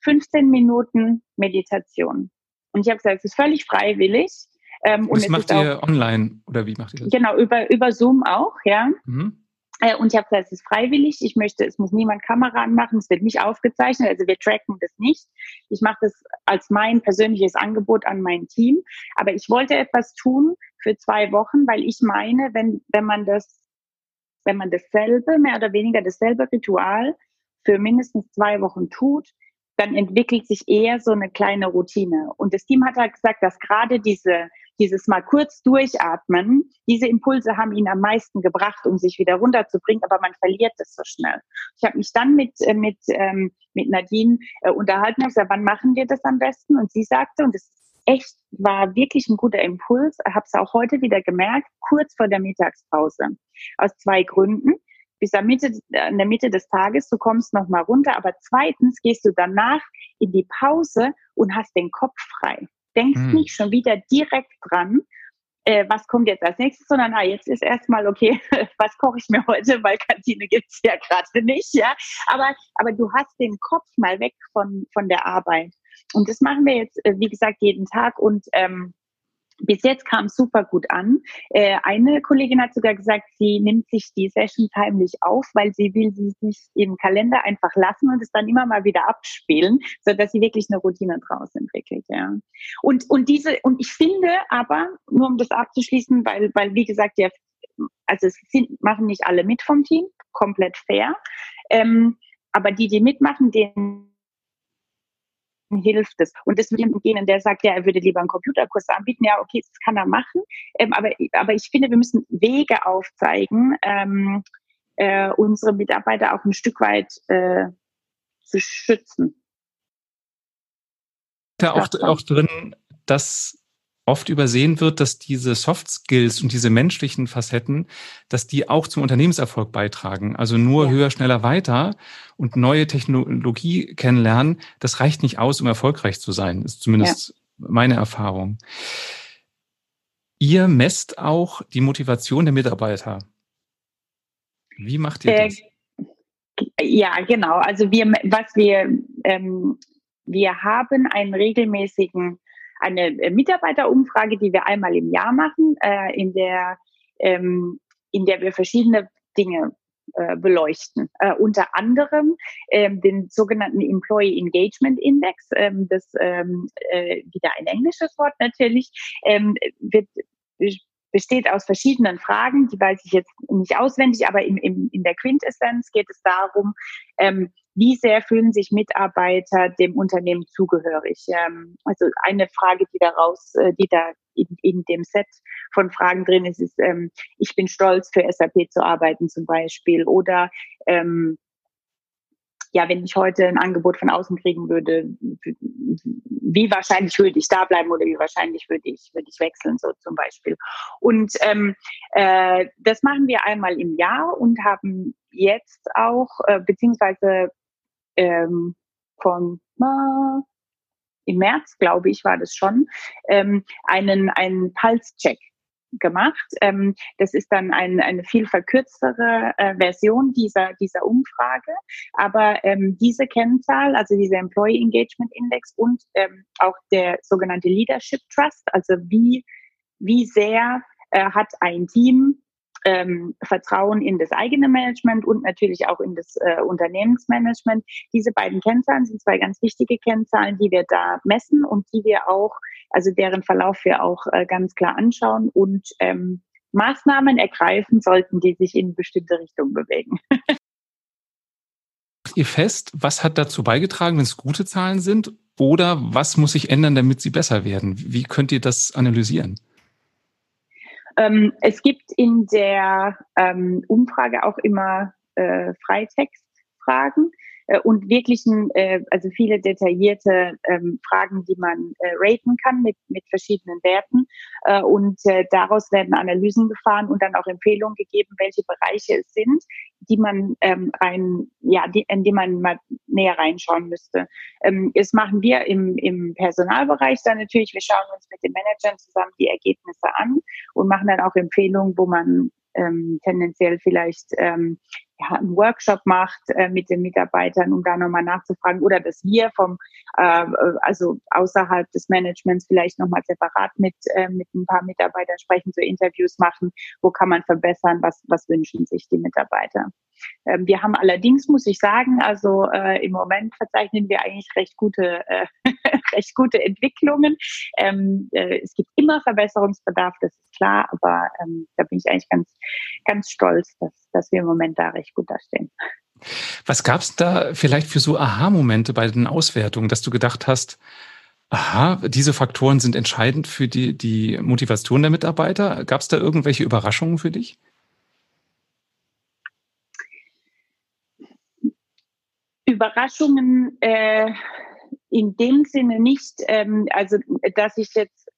Speaker 2: 15 Minuten Meditation. Und ich habe gesagt, es ist völlig freiwillig.
Speaker 1: Ähm, und das macht ihr online oder wie macht ihr das?
Speaker 2: Genau, über, über Zoom auch, ja. Mhm. Äh, und ich habe gesagt, es ist freiwillig. Ich möchte, es muss niemand Kamera anmachen. Es wird nicht aufgezeichnet. Also wir tracken das nicht. Ich mache das als mein persönliches Angebot an mein Team. Aber ich wollte etwas tun für zwei Wochen, weil ich meine, wenn, wenn man das, wenn man dasselbe, mehr oder weniger dasselbe Ritual für mindestens zwei Wochen tut, dann entwickelt sich eher so eine kleine Routine. Und das Team hat halt gesagt, dass gerade diese, dieses mal kurz durchatmen, diese Impulse haben ihn am meisten gebracht, um sich wieder runterzubringen, aber man verliert das so schnell. Ich habe mich dann mit, äh, mit, ähm, mit Nadine äh, unterhalten und gesagt, wann machen wir das am besten? Und sie sagte, und das echt war wirklich ein guter Impuls, habe es auch heute wieder gemerkt, kurz vor der Mittagspause. Aus zwei Gründen bis am Mitte, äh, in der Mitte des Tages, du kommst noch mal runter, aber zweitens gehst du danach in die Pause und hast den Kopf frei. Denkst hm. nicht schon wieder direkt dran, äh, was kommt jetzt als nächstes, sondern ah, jetzt ist erstmal okay, was koche ich mir heute, weil Kantine gibt's ja gerade nicht, ja. Aber, aber du hast den Kopf mal weg von, von der Arbeit. Und das machen wir jetzt, äh, wie gesagt, jeden Tag und ähm, bis jetzt kam super gut an. Äh, eine Kollegin hat sogar gesagt, sie nimmt sich die Sessions heimlich auf, weil sie will sie sich im Kalender einfach lassen und es dann immer mal wieder abspielen, so dass sie wirklich eine Routine draus entwickelt. Ja. Und und diese und ich finde aber nur um das abzuschließen, weil weil wie gesagt ja also es sind, machen nicht alle mit vom Team, komplett fair. Ähm, aber die, die mitmachen, denen hilft es. Und das mit jemandem gehen, der sagt, ja, er würde lieber einen Computerkurs anbieten, ja, okay, das kann er machen. Ähm, aber, aber ich finde, wir müssen Wege aufzeigen, ähm, äh, unsere Mitarbeiter auch ein Stück weit äh, zu schützen.
Speaker 1: Da auch, auch drin, dass oft übersehen wird, dass diese Soft Skills und diese menschlichen Facetten, dass die auch zum Unternehmenserfolg beitragen. Also nur ja. höher, schneller, weiter und neue Technologie kennenlernen, das reicht nicht aus, um erfolgreich zu sein. Ist zumindest ja. meine Erfahrung. Ihr messt auch die Motivation der Mitarbeiter. Wie macht ihr äh, das?
Speaker 2: Ja, genau. Also wir, was wir, ähm, wir haben einen regelmäßigen eine äh, Mitarbeiterumfrage, die wir einmal im Jahr machen, äh, in der ähm, in der wir verschiedene Dinge äh, beleuchten. Äh, unter anderem ähm, den sogenannten Employee Engagement Index, ähm, das ähm, äh, wieder ein englisches Wort natürlich, ähm, wird besteht aus verschiedenen Fragen, die weiß ich jetzt nicht auswendig, aber in, in, in der Quintessenz geht es darum, ähm, wie sehr fühlen sich Mitarbeiter dem Unternehmen zugehörig? Ähm, also eine Frage, die daraus, äh, die da in, in dem Set von Fragen drin ist, ist, ähm, ich bin stolz für SAP zu arbeiten zum Beispiel oder ähm, ja, wenn ich heute ein Angebot von außen kriegen würde, wie wahrscheinlich würde ich da bleiben oder wie wahrscheinlich würde ich, würde ich wechseln, so zum Beispiel. Und ähm, äh, das machen wir einmal im Jahr und haben jetzt auch, äh, beziehungsweise ähm, von äh, im März, glaube ich, war das schon, ähm, einen, einen Pulse-Check gemacht. Ähm, das ist dann ein, eine viel verkürztere äh, Version dieser, dieser Umfrage. Aber ähm, diese Kennzahl, also dieser Employee Engagement Index und ähm, auch der sogenannte Leadership Trust, also wie, wie sehr äh, hat ein Team ähm, Vertrauen in das eigene Management und natürlich auch in das äh, Unternehmensmanagement. Diese beiden Kennzahlen sind zwei ganz wichtige Kennzahlen, die wir da messen und die wir auch, also deren Verlauf wir auch äh, ganz klar anschauen und ähm, Maßnahmen ergreifen sollten, die sich in bestimmte Richtungen bewegen.
Speaker 1: ihr fest, was hat dazu beigetragen, wenn es gute Zahlen sind? Oder was muss sich ändern, damit sie besser werden? Wie könnt ihr das analysieren?
Speaker 2: Ähm, es gibt in der ähm, Umfrage auch immer äh, Freitextfragen äh, und wirklichen, äh, also viele detaillierte ähm, Fragen, die man äh, raten kann mit, mit verschiedenen Werten. Äh, und äh, daraus werden Analysen gefahren und dann auch Empfehlungen gegeben, welche Bereiche es sind, die man ähm, rein, ja, die, in die man mal näher reinschauen müsste. Ähm, das machen wir im, im Personalbereich dann natürlich. Wir schauen uns mit den Managern zusammen die Ergebnisse an und machen dann auch Empfehlungen, wo man ähm, tendenziell vielleicht ähm, ja, einen Workshop macht äh, mit den Mitarbeitern, um da nochmal nachzufragen. Oder dass wir vom, äh, also außerhalb des Managements vielleicht nochmal separat mit, äh, mit ein paar Mitarbeitern sprechen, so Interviews machen, wo kann man verbessern, was, was wünschen sich die Mitarbeiter. Ähm, wir haben allerdings, muss ich sagen, also äh, im Moment verzeichnen wir eigentlich recht gute, äh, recht gute Entwicklungen. Ähm, äh, es gibt immer Verbesserungsbedarf, das ist klar, aber ähm, da bin ich eigentlich ganz, ganz stolz, dass, dass wir im Moment da recht gut dastehen.
Speaker 1: Was gab es da vielleicht für so Aha-Momente bei den Auswertungen, dass du gedacht hast, aha, diese Faktoren sind entscheidend für die, die Motivation der Mitarbeiter? Gab es da irgendwelche Überraschungen für dich?
Speaker 2: Überraschungen äh, in dem Sinne nicht, ähm, also dass ich jetzt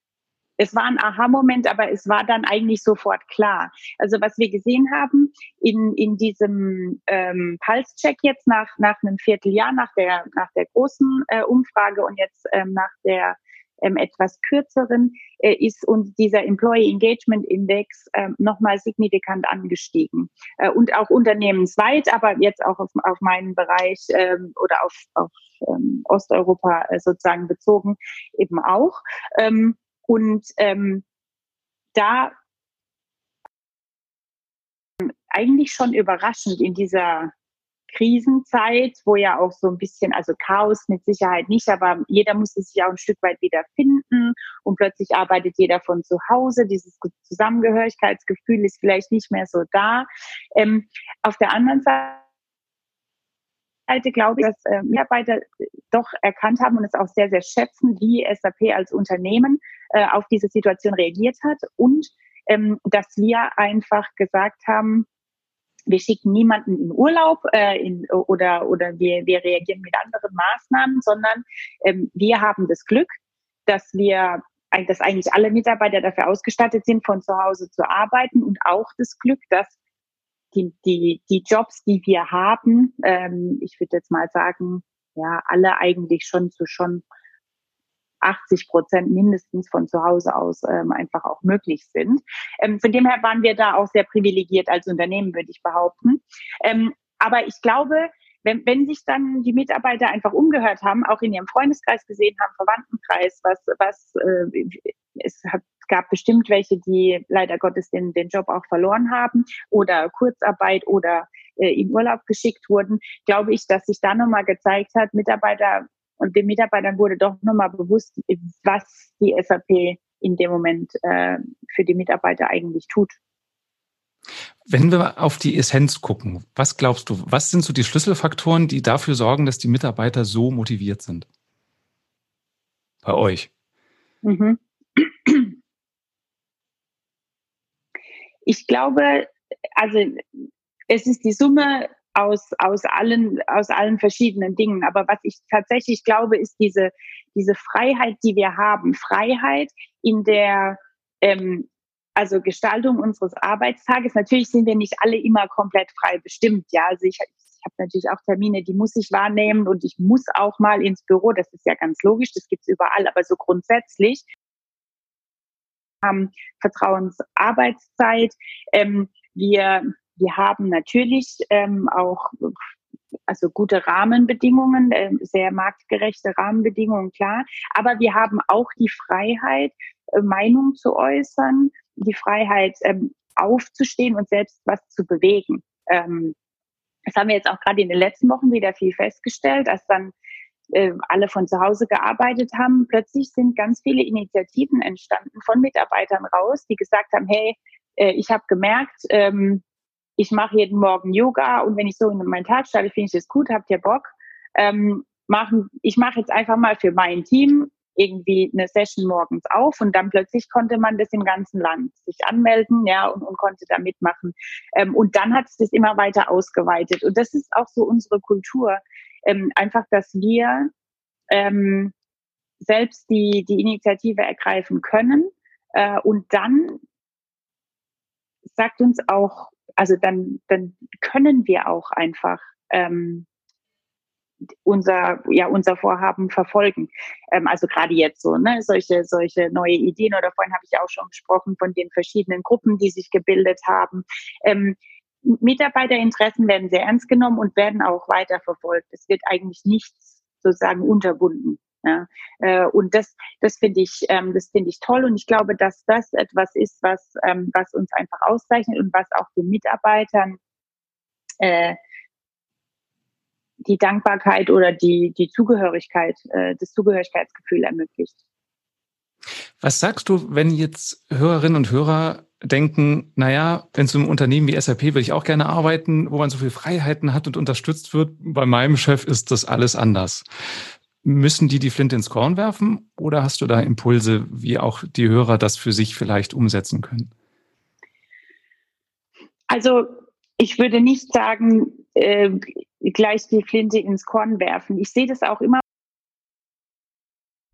Speaker 2: es war ein Aha-Moment, aber es war dann eigentlich sofort klar. Also was wir gesehen haben in, in diesem ähm, Pulse-Check jetzt nach, nach einem Vierteljahr, nach der, nach der großen äh, Umfrage und jetzt ähm, nach der ähm, etwas kürzeren, äh, ist und dieser Employee Engagement Index äh, nochmal signifikant angestiegen. Äh, und auch unternehmensweit, aber jetzt auch auf, auf meinen Bereich ähm, oder auf, auf ähm, Osteuropa äh, sozusagen bezogen eben auch. Ähm, und ähm, da eigentlich schon überraschend in dieser Krisenzeit, wo ja auch so ein bisschen, also Chaos mit Sicherheit nicht, aber jeder musste sich auch ein Stück weit wieder finden und plötzlich arbeitet jeder von zu Hause. Dieses Zusammengehörigkeitsgefühl ist vielleicht nicht mehr so da. Ähm, auf der anderen Seite glaube ich, dass äh, Mitarbeiter doch erkannt haben und es auch sehr, sehr schätzen, wie SAP als Unternehmen äh, auf diese Situation reagiert hat und ähm, dass wir einfach gesagt haben, wir schicken niemanden in Urlaub äh, in, oder, oder wir, wir reagieren mit anderen Maßnahmen, sondern ähm, wir haben das Glück, dass wir dass eigentlich alle Mitarbeiter dafür ausgestattet sind, von zu Hause zu arbeiten und auch das Glück, dass die, die, die Jobs, die wir haben, ähm, ich würde jetzt mal sagen, ja, alle eigentlich schon zu schon 80 Prozent mindestens von zu Hause aus ähm, einfach auch möglich sind. Ähm, von dem her waren wir da auch sehr privilegiert als Unternehmen, würde ich behaupten. Ähm, aber ich glaube, wenn, wenn sich dann die Mitarbeiter einfach umgehört haben, auch in ihrem Freundeskreis gesehen haben, Verwandtenkreis, was, was äh, es hat gab bestimmt welche, die leider Gottes den, den Job auch verloren haben oder Kurzarbeit oder äh, in Urlaub geschickt wurden, glaube ich, dass sich da nochmal gezeigt hat, Mitarbeiter und den Mitarbeitern wurde doch nochmal bewusst, was die SAP in dem Moment äh, für die Mitarbeiter eigentlich tut.
Speaker 1: Wenn wir auf die Essenz gucken, was glaubst du, was sind so die Schlüsselfaktoren, die dafür sorgen, dass die Mitarbeiter so motiviert sind? Bei euch. Mhm.
Speaker 2: Ich glaube, also es ist die Summe aus, aus allen, aus allen verschiedenen Dingen. Aber was ich tatsächlich glaube, ist diese, diese Freiheit, die wir haben. Freiheit in der, ähm, also Gestaltung unseres Arbeitstages. Natürlich sind wir nicht alle immer komplett frei bestimmt. Ja, also ich, ich habe natürlich auch Termine, die muss ich wahrnehmen und ich muss auch mal ins Büro. Das ist ja ganz logisch. Das gibt's überall. Aber so grundsätzlich haben Vertrauensarbeitszeit. Ähm, wir wir haben natürlich ähm, auch also gute Rahmenbedingungen, äh, sehr marktgerechte Rahmenbedingungen, klar. Aber wir haben auch die Freiheit, äh, Meinung zu äußern, die Freiheit, ähm, aufzustehen und selbst was zu bewegen. Ähm, das haben wir jetzt auch gerade in den letzten Wochen wieder viel festgestellt, als dann äh, alle von zu Hause gearbeitet haben. Plötzlich sind ganz viele Initiativen entstanden von Mitarbeitern raus, die gesagt haben, hey, äh, ich habe gemerkt, ähm, ich mache jeden Morgen Yoga und wenn ich so in meinen Tag starte, finde ich das gut, habt ihr Bock? Ähm, machen, ich mache jetzt einfach mal für mein Team irgendwie eine Session morgens auf und dann plötzlich konnte man das im ganzen Land sich anmelden, ja, und, und konnte da mitmachen. Ähm, und dann hat es das immer weiter ausgeweitet. Und das ist auch so unsere Kultur. Ähm, einfach, dass wir ähm, selbst die, die Initiative ergreifen können. Äh, und dann sagt uns auch also dann, dann können wir auch einfach ähm, unser, ja, unser Vorhaben verfolgen. Ähm, also gerade jetzt so, ne, solche, solche neue Ideen oder vorhin habe ich auch schon gesprochen von den verschiedenen Gruppen, die sich gebildet haben. Ähm, Mitarbeiterinteressen werden sehr ernst genommen und werden auch weiter verfolgt. Es wird eigentlich nichts sozusagen unterbunden. Ja, äh, und das, das finde ich, ähm, das finde ich toll. Und ich glaube, dass das etwas ist, was, ähm, was uns einfach auszeichnet und was auch den Mitarbeitern äh, die Dankbarkeit oder die, die Zugehörigkeit, äh, das Zugehörigkeitsgefühl ermöglicht.
Speaker 1: Was sagst du, wenn jetzt Hörerinnen und Hörer denken, naja, wenn so ein Unternehmen wie SAP würde ich auch gerne arbeiten, wo man so viele Freiheiten hat und unterstützt wird. Bei meinem Chef ist das alles anders. Müssen die die Flinte ins Korn werfen oder hast du da Impulse, wie auch die Hörer das für sich vielleicht umsetzen können?
Speaker 2: Also ich würde nicht sagen, äh, gleich die Flinte ins Korn werfen. Ich sehe das auch immer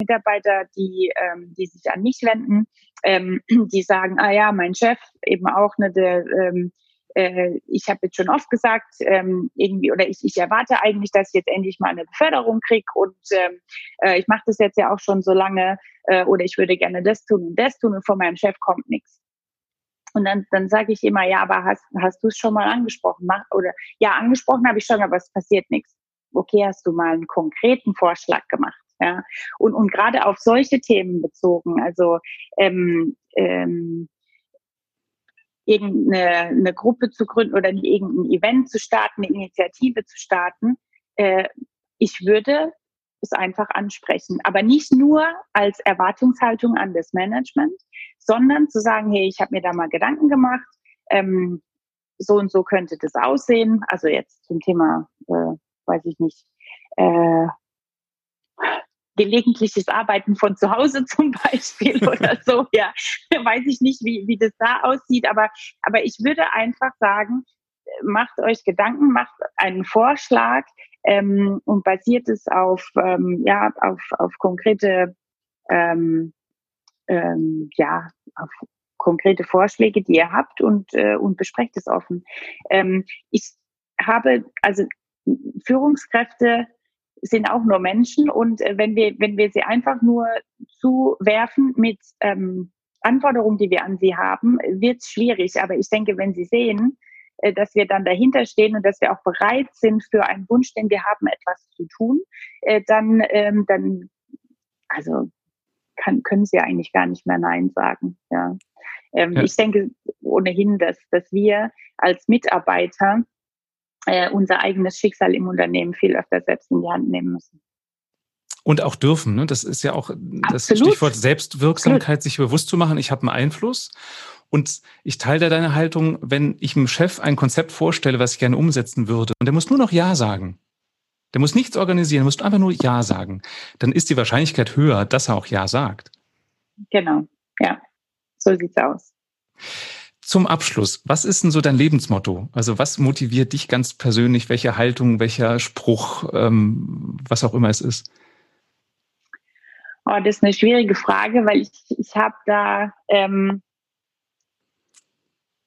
Speaker 2: Mitarbeiter, die, ähm, die sich an mich wenden, ähm, die sagen, ah ja, mein Chef eben auch, ne, der, ähm, äh, ich habe jetzt schon oft gesagt, ähm, irgendwie, oder ich, ich erwarte eigentlich, dass ich jetzt endlich mal eine Beförderung kriege und ähm, äh, ich mache das jetzt ja auch schon so lange äh, oder ich würde gerne das tun und das tun und von meinem Chef kommt nichts. Und dann, dann sage ich immer, ja, aber hast, hast du es schon mal angesprochen? Mach, oder ja, angesprochen habe ich schon, aber es passiert nichts. Okay, hast du mal einen konkreten Vorschlag gemacht? Ja, und, und gerade auf solche Themen bezogen, also ähm, ähm, irgendeine eine Gruppe zu gründen oder irgendein Event zu starten, eine Initiative zu starten, äh, ich würde es einfach ansprechen. Aber nicht nur als Erwartungshaltung an das Management, sondern zu sagen, hey, ich habe mir da mal Gedanken gemacht, ähm, so und so könnte das aussehen. Also jetzt zum Thema, äh, weiß ich nicht, äh, gelegentliches Arbeiten von zu Hause zum Beispiel oder so. Ja, weiß ich nicht, wie, wie das da aussieht, aber, aber ich würde einfach sagen, macht euch Gedanken, macht einen Vorschlag ähm, und basiert es auf, ähm, ja, auf, auf konkrete, ähm, ähm, ja, auf konkrete Vorschläge, die ihr habt und, äh, und besprecht es offen. Ähm, ich habe, also Führungskräfte sind auch nur Menschen und äh, wenn wir, wenn wir sie einfach nur zuwerfen mit ähm, Anforderungen, die wir an sie haben, wird es schwierig. Aber ich denke, wenn sie sehen, äh, dass wir dann dahinter stehen und dass wir auch bereit sind für einen Wunsch, den wir haben, etwas zu tun, äh, dann, ähm, dann, also kann, können sie eigentlich gar nicht mehr Nein sagen. Ja. Ähm, ja. Ich denke ohnehin, dass, dass wir als Mitarbeiter äh, unser eigenes Schicksal im Unternehmen viel öfter selbst in die Hand nehmen müssen.
Speaker 1: Und auch dürfen. Ne? Das ist ja auch das Absolut. Stichwort Selbstwirksamkeit, Absolut. sich bewusst zu machen, ich habe einen Einfluss. Und ich teile deine Haltung, wenn ich dem Chef ein Konzept vorstelle, was ich gerne umsetzen würde, und der muss nur noch Ja sagen. Der muss nichts organisieren, muss einfach nur Ja sagen. Dann ist die Wahrscheinlichkeit höher, dass er auch Ja sagt.
Speaker 2: Genau, ja. So sieht's aus.
Speaker 1: Zum Abschluss, was ist denn so dein Lebensmotto? Also was motiviert dich ganz persönlich? Welche Haltung, welcher Spruch, ähm, was auch immer es ist?
Speaker 2: Oh, das ist eine schwierige Frage, weil ich, ich habe da, ähm,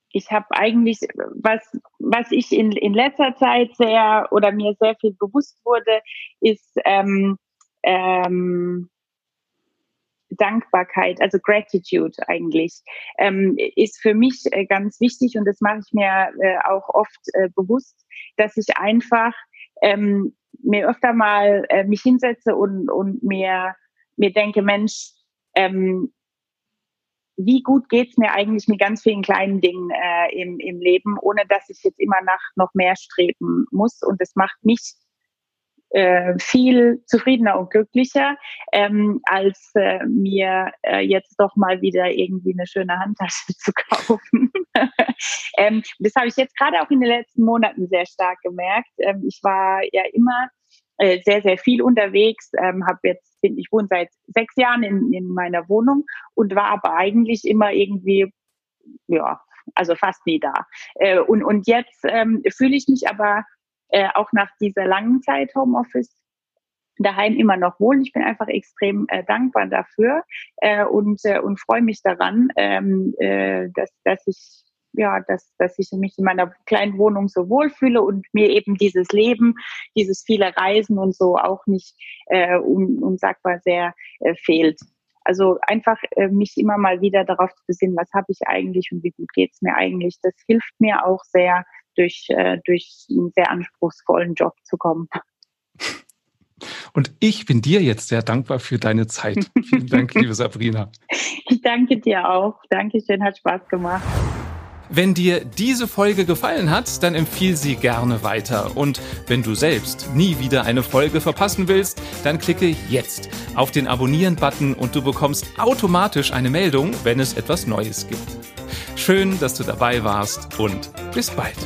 Speaker 2: ich habe eigentlich, was, was ich in, in letzter Zeit sehr oder mir sehr viel bewusst wurde, ist ähm, ähm, Dankbarkeit, also Gratitude eigentlich, ähm, ist für mich äh, ganz wichtig und das mache ich mir äh, auch oft äh, bewusst, dass ich einfach ähm, mir öfter mal äh, mich hinsetze und, und mir, mir denke, Mensch, ähm, wie gut geht's mir eigentlich mit ganz vielen kleinen Dingen äh, im, im Leben, ohne dass ich jetzt immer nach noch mehr streben muss. Und das macht mich äh, viel zufriedener und glücklicher, ähm, als äh, mir äh, jetzt doch mal wieder irgendwie eine schöne Handtasche zu kaufen. ähm, das habe ich jetzt gerade auch in den letzten Monaten sehr stark gemerkt. Ähm, ich war ja immer äh, sehr, sehr viel unterwegs, ähm, habe jetzt, ich wohne seit sechs Jahren in, in meiner Wohnung und war aber eigentlich immer irgendwie, ja, also fast nie da. Äh, und, und jetzt ähm, fühle ich mich aber äh, auch nach dieser langen Zeit Homeoffice daheim immer noch wohl. Ich bin einfach extrem äh, dankbar dafür äh, und, äh, und freue mich daran, ähm, äh, dass, dass ich ja, dass, dass ich mich in meiner kleinen Wohnung so wohlfühle und mir eben dieses Leben, dieses viele Reisen und so auch nicht äh, un, unsagbar sehr äh, fehlt. Also einfach äh, mich immer mal wieder darauf zu besinnen, was habe ich eigentlich und wie gut geht's mir eigentlich. Das hilft mir auch sehr, durch, äh, durch einen sehr anspruchsvollen Job zu kommen.
Speaker 1: Und ich bin dir jetzt sehr dankbar für deine Zeit. Vielen Dank, liebe Sabrina.
Speaker 2: Ich danke dir auch. Dankeschön, hat Spaß gemacht.
Speaker 1: Wenn dir diese Folge gefallen hat, dann empfiehl sie gerne weiter. Und wenn du selbst nie wieder eine Folge verpassen willst, dann klicke jetzt auf den Abonnieren-Button und du bekommst automatisch eine Meldung, wenn es etwas Neues gibt. Schön, dass du dabei warst und bis bald.